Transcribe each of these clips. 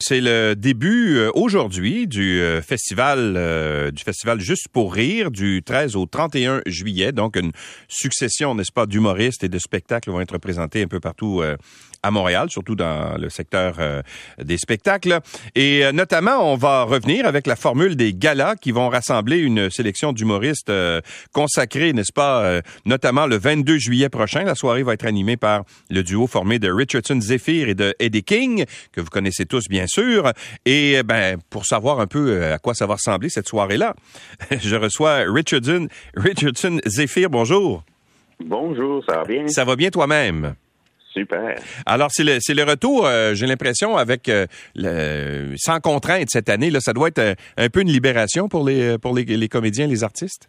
C'est le début euh, aujourd'hui du euh, festival euh, du festival Juste pour rire du 13 au 31 juillet. Donc une succession, n'est-ce pas, d'humoristes et de spectacles vont être présentés un peu partout à Montréal, surtout dans le secteur euh, des spectacles. Et euh, notamment, on va revenir avec la formule des galas qui vont rassembler une sélection d'humoristes euh, consacrés, n'est-ce pas, notamment le 22 juillet prochain. La soirée va être animée par le duo formé de Richardson Zephyr et de Eddie King, que vous connaissez tous bien sûr. Et ben, pour savoir un peu à quoi ça va ressembler cette soirée-là, je reçois Richardson, Richardson Zephyr. Bonjour. Bonjour, ça va bien? Ça va bien toi-même? Super. Alors, c'est le, le retour, euh, j'ai l'impression, avec euh, le, sans contrainte cette année. Là, ça doit être euh, un, peu une libération pour les, pour les, les, comédiens, les artistes?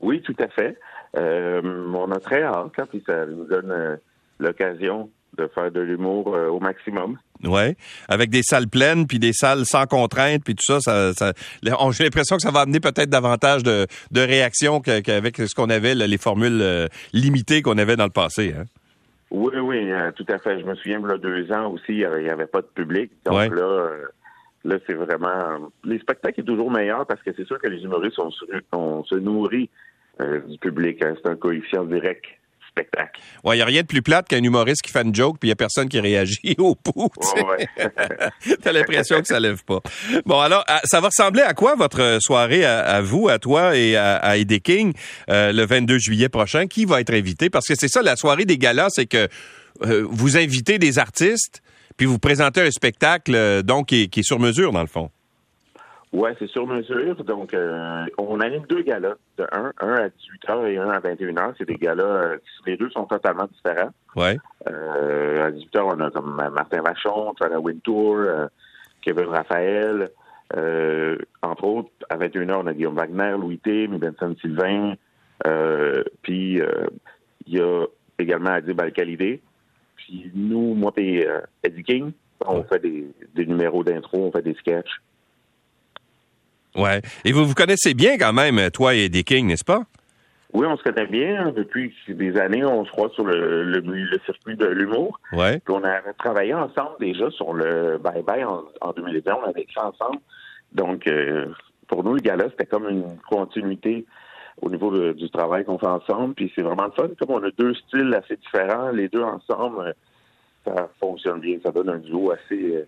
Oui, tout à fait. on a très hâte, hein, puis ça nous donne l'occasion de faire de l'humour au maximum. Oui, avec des salles pleines, puis des salles sans contrainte, puis tout ça, ça, ça j'ai l'impression que ça va amener peut-être davantage de, de réactions qu'avec ce qu'on avait, les formules limitées qu'on avait dans le passé. Hein? Oui, oui, euh, tout à fait. Je me souviens, a deux ans aussi, il n'y avait, pas de public. Donc là, euh, là, c'est vraiment... Les spectacles sont toujours meilleurs parce que c'est sûr que les humoristes, on, se nourrit euh, du public. Hein. C'est un coefficient direct spectacle. Ouais, il n'y a rien de plus plate qu'un humoriste qui fait une joke puis il n'y a personne qui réagit au pouls. Ouais, T'as l'impression que ça lève pas. Bon, alors, ça va ressembler à quoi votre soirée à, vous, à toi et à, à Eddie King euh, le 22 juillet prochain? Qui va être invité? Parce que c'est ça, la soirée des galas, c'est que euh, vous invitez des artistes puis vous présentez un spectacle euh, donc qui est sur mesure, dans le fond. Oui, c'est sur mesure. Donc, euh, on anime deux galas, de un, un à 18h et un à 21h. C'est des galas, euh, les deux sont totalement différents. Ouais. Euh, à 18h, on a comme Martin Vachon, Trana Wintour, euh, Kevin Raphaël. entre autres, à 21h, on a Guillaume Wagner, Louis T, Benson Sylvain. puis, il y a également Adib al Puis nous, moi et Eddie King, on fait des, des numéros d'intro, on fait des sketchs. Ouais. Et vous vous connaissez bien quand même, toi et Eddie King, n'est-ce pas? Oui, on se connaît bien. Depuis des années, on se croit sur le, le, circuit de l'humour. Ouais. Puis on a travaillé ensemble déjà sur le Bye Bye en, en 2020. On avait écrit ensemble. Donc, euh, pour nous, le gala, c'était comme une continuité au niveau du travail qu'on fait ensemble. Puis c'est vraiment le fun. Comme on a deux styles assez différents, les deux ensemble, ça fonctionne bien. Ça donne un duo assez euh,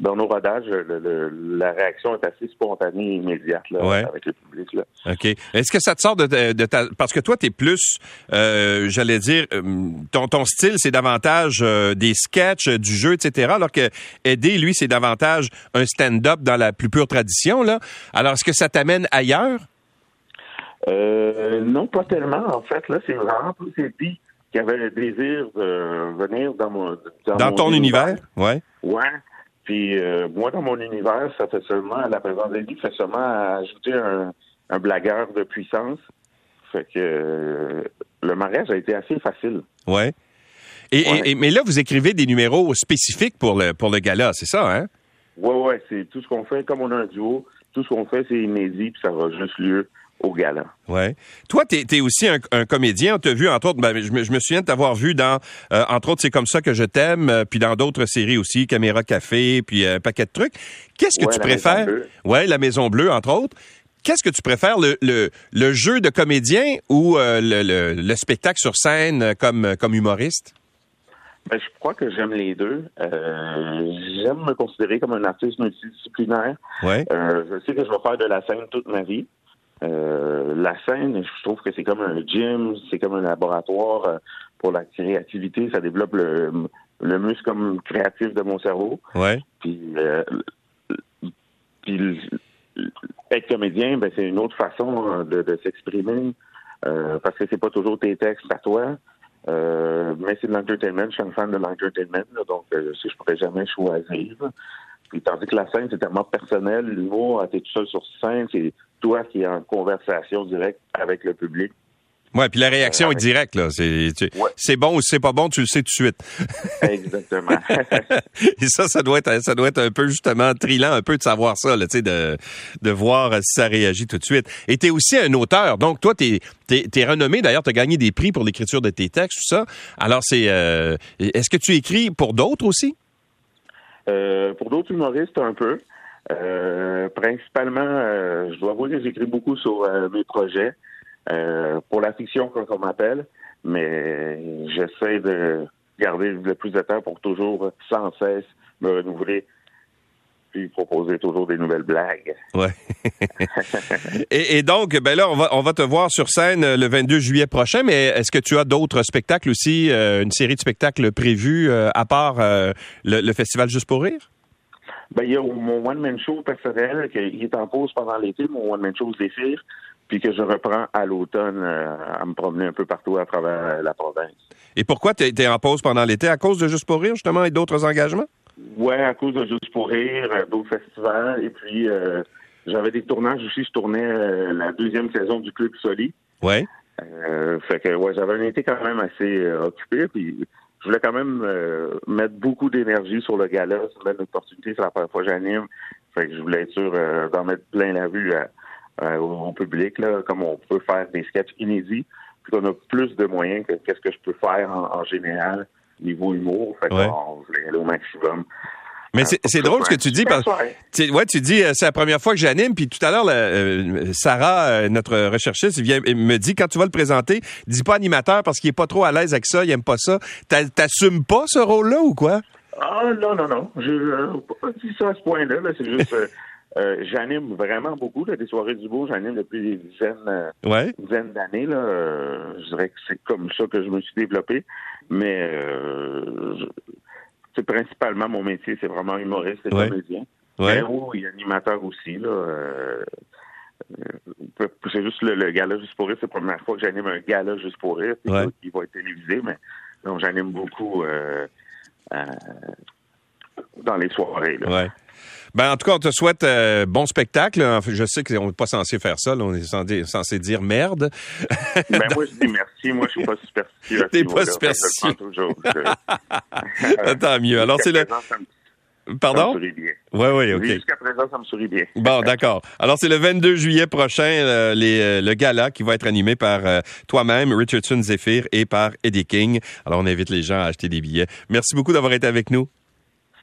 dans nos rodages, la réaction est assez spontanée et immédiate avec le public. OK. Est-ce que ça te sort de, ta... Parce que toi, tu es plus, euh, j'allais dire, euh, ton, ton style, c'est davantage euh, des sketchs, du jeu, etc., alors que Eddie, lui, c'est davantage un stand-up dans la plus pure tradition. Là. Alors, est-ce que ça t'amène ailleurs? non, pas tellement. En fait, là, c'est vraiment plus Eddie qui avait le désir de venir dans mon... Dans, ton univers, ouais. Ouais. Puis euh, moi, dans mon univers, ça fait seulement, la présence d'Eddie fait seulement ajouter un, un, blagueur de puissance. Fait que euh, le mariage a été assez facile. Ouais. Et, mais là, vous écrivez des numéros spécifiques pour le pour le gala, c'est ça, hein? Ouais, ouais, c'est tout ce qu'on fait. Comme on a un duo, tout ce qu'on fait, c'est inédit, puis ça va juste lieu au gala. Ouais. Toi, tu es, aussi un, comédien. On t'a vu, entre autres, ben, je, me, souviens de t'avoir vu dans, euh, entre autres, C'est comme ça que je t'aime, euh, puis dans d'autres séries aussi, Caméra Café, puis euh, un paquet de trucs. Qu'est-ce que tu préfères? Ouais, La Maison Bleue, entre autres. Qu'est-ce que tu préfères, le, le, le jeu de comédien ou le, le, spectacle sur scène comme, comme humoriste? Ben, je crois que j'aime les deux. j'aime me considérer comme un artiste multidisciplinaire. Ouais. je sais que je vais faire de la scène toute ma vie. Euh, la scène, je trouve que c'est comme un gym, c'est comme un laboratoire euh, pour la créativité. Ça développe le, le muscle comme créatif de mon cerveau. Ouais. Puis, euh, puis être comédien, ben, c'est une autre façon de, de s'exprimer parce que c'est pas toujours tes textes à toi. mais c'est de l'entertainment. Je suis un fan de l'entertainment, donc je sais je pourrais jamais choisir. Puis tandis que la scène, c'est tellement personnel, l'humour, t'es tout seul sur scène, c'est toi qui es en conversation directe avec le public. Ouais, puis la réaction est directe là. C'est bon ou c'est pas bon, tu le sais tout de suite. Exactement. Et ça, ça doit être ça doit être un peu justement trillant, un peu de savoir ça, là, de de voir si ça réagit tout de suite. Et tu es aussi un auteur, donc toi t'es es, renommé. D'ailleurs, tu as gagné des prix pour l'écriture de tes textes, tout ça. Alors c'est euh, est-ce que tu écris pour d'autres aussi? Euh, pour d'autres humoristes, un peu. Euh, principalement, je dois avouer que j'écris beaucoup sur mes projets. pour la fiction, comme on m'appelle, mais j'essaie de garder le plus de temps pour toujours, sans cesse, me renouveler puis proposer toujours des nouvelles blagues. Ouais. et, donc, ben là, on va, on va te voir sur scène euh, le 22 juillet prochain, mais est-ce que tu as d'autres spectacles aussi, euh, une série de spectacles prévus euh, à part le, festival Juste pour rire? Ben, il y a mon one-man show personnel qui est en pause pendant l'été, mon one-man show Zéphyr, puis que je reprends à l'automne à me promener un peu partout à travers la province. Et pourquoi tu es en pause pendant l'été? À cause de Juste pour rire, justement, et d'autres engagements? Ouais, à cause de Juste pour rire, euh, d'autres festivals. Et puis, euh, j'avais des tournages aussi. Je tournais euh, la deuxième saison du Club Soli. Ouais. fait que, ouais, j'avais un été quand même assez occupé. Puis, je voulais quand même mettre beaucoup d'énergie sur le gala. C'est une opportunité. C'est la première fois que j'anime. Fait que je voulais être sûr d'en mettre plein la vue au, public, là, comme on peut faire des sketchs inédits. Puis qu'on a plus de moyens que qu'est-ce que je peux faire en général niveau humour. Fait ouais. on voulait aller au maximum. Mais c'est drôle ce que tu dis. Parce, tu, ouais, tu dis, euh, c'est la première fois que j'anime, puis tout à l'heure, euh, Sarah, euh, notre recherchiste, vient, me dit, quand tu vas le présenter, dis pas animateur parce qu'il est pas trop à l'aise avec ça, il aime pas ça. T'assumes pas ce rôle-là ou quoi? Ah, non, non, non. Je n'ai pas dit ça à ce point-là. -là, c'est juste... Euh, j'anime vraiment beaucoup là, des soirées du beau. J'anime depuis des dizaines, euh, dizaines d'années. Là. Euh, je dirais que c'est comme ça que je me suis développé. Mais c'est principalement mon métier, c'est vraiment humoriste et comédien. Mais oui, animateur aussi. Là. c'est juste le, gala juste pour rire. C'est la première fois que j'anime un gala juste pour rire. Ouais. Il va être télévisé, mais donc j'anime beaucoup dans les soirées. Là. Ben, en tout cas, on te souhaite euh, bon spectacle. Je sais qu'on n'est pas censé faire ça. on est censé, dire merde. ben, moi, je dis merci. Moi, je suis pas superstitieux. T'es pas superstitieux. toujours. Tant mieux. Alors, c'est le... Pardon? Oui, oui, OK. Jusqu'à présent, ça me sourit bien. bon, d'accord. Alors, c'est le 22 juillet prochain, euh, les, euh, le gala qui va être animé par toi-même, Richardson Zephyr, et par Eddie King. Alors, on invite les gens à acheter des billets. Merci beaucoup d'avoir été avec nous.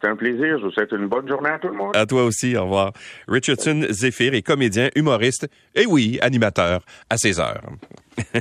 C'est un plaisir. Je vous souhaite une bonne journée à tout le monde. À toi aussi. Au revoir. Richardson Zephyr est comédien, humoriste et oui, animateur à 16 heures.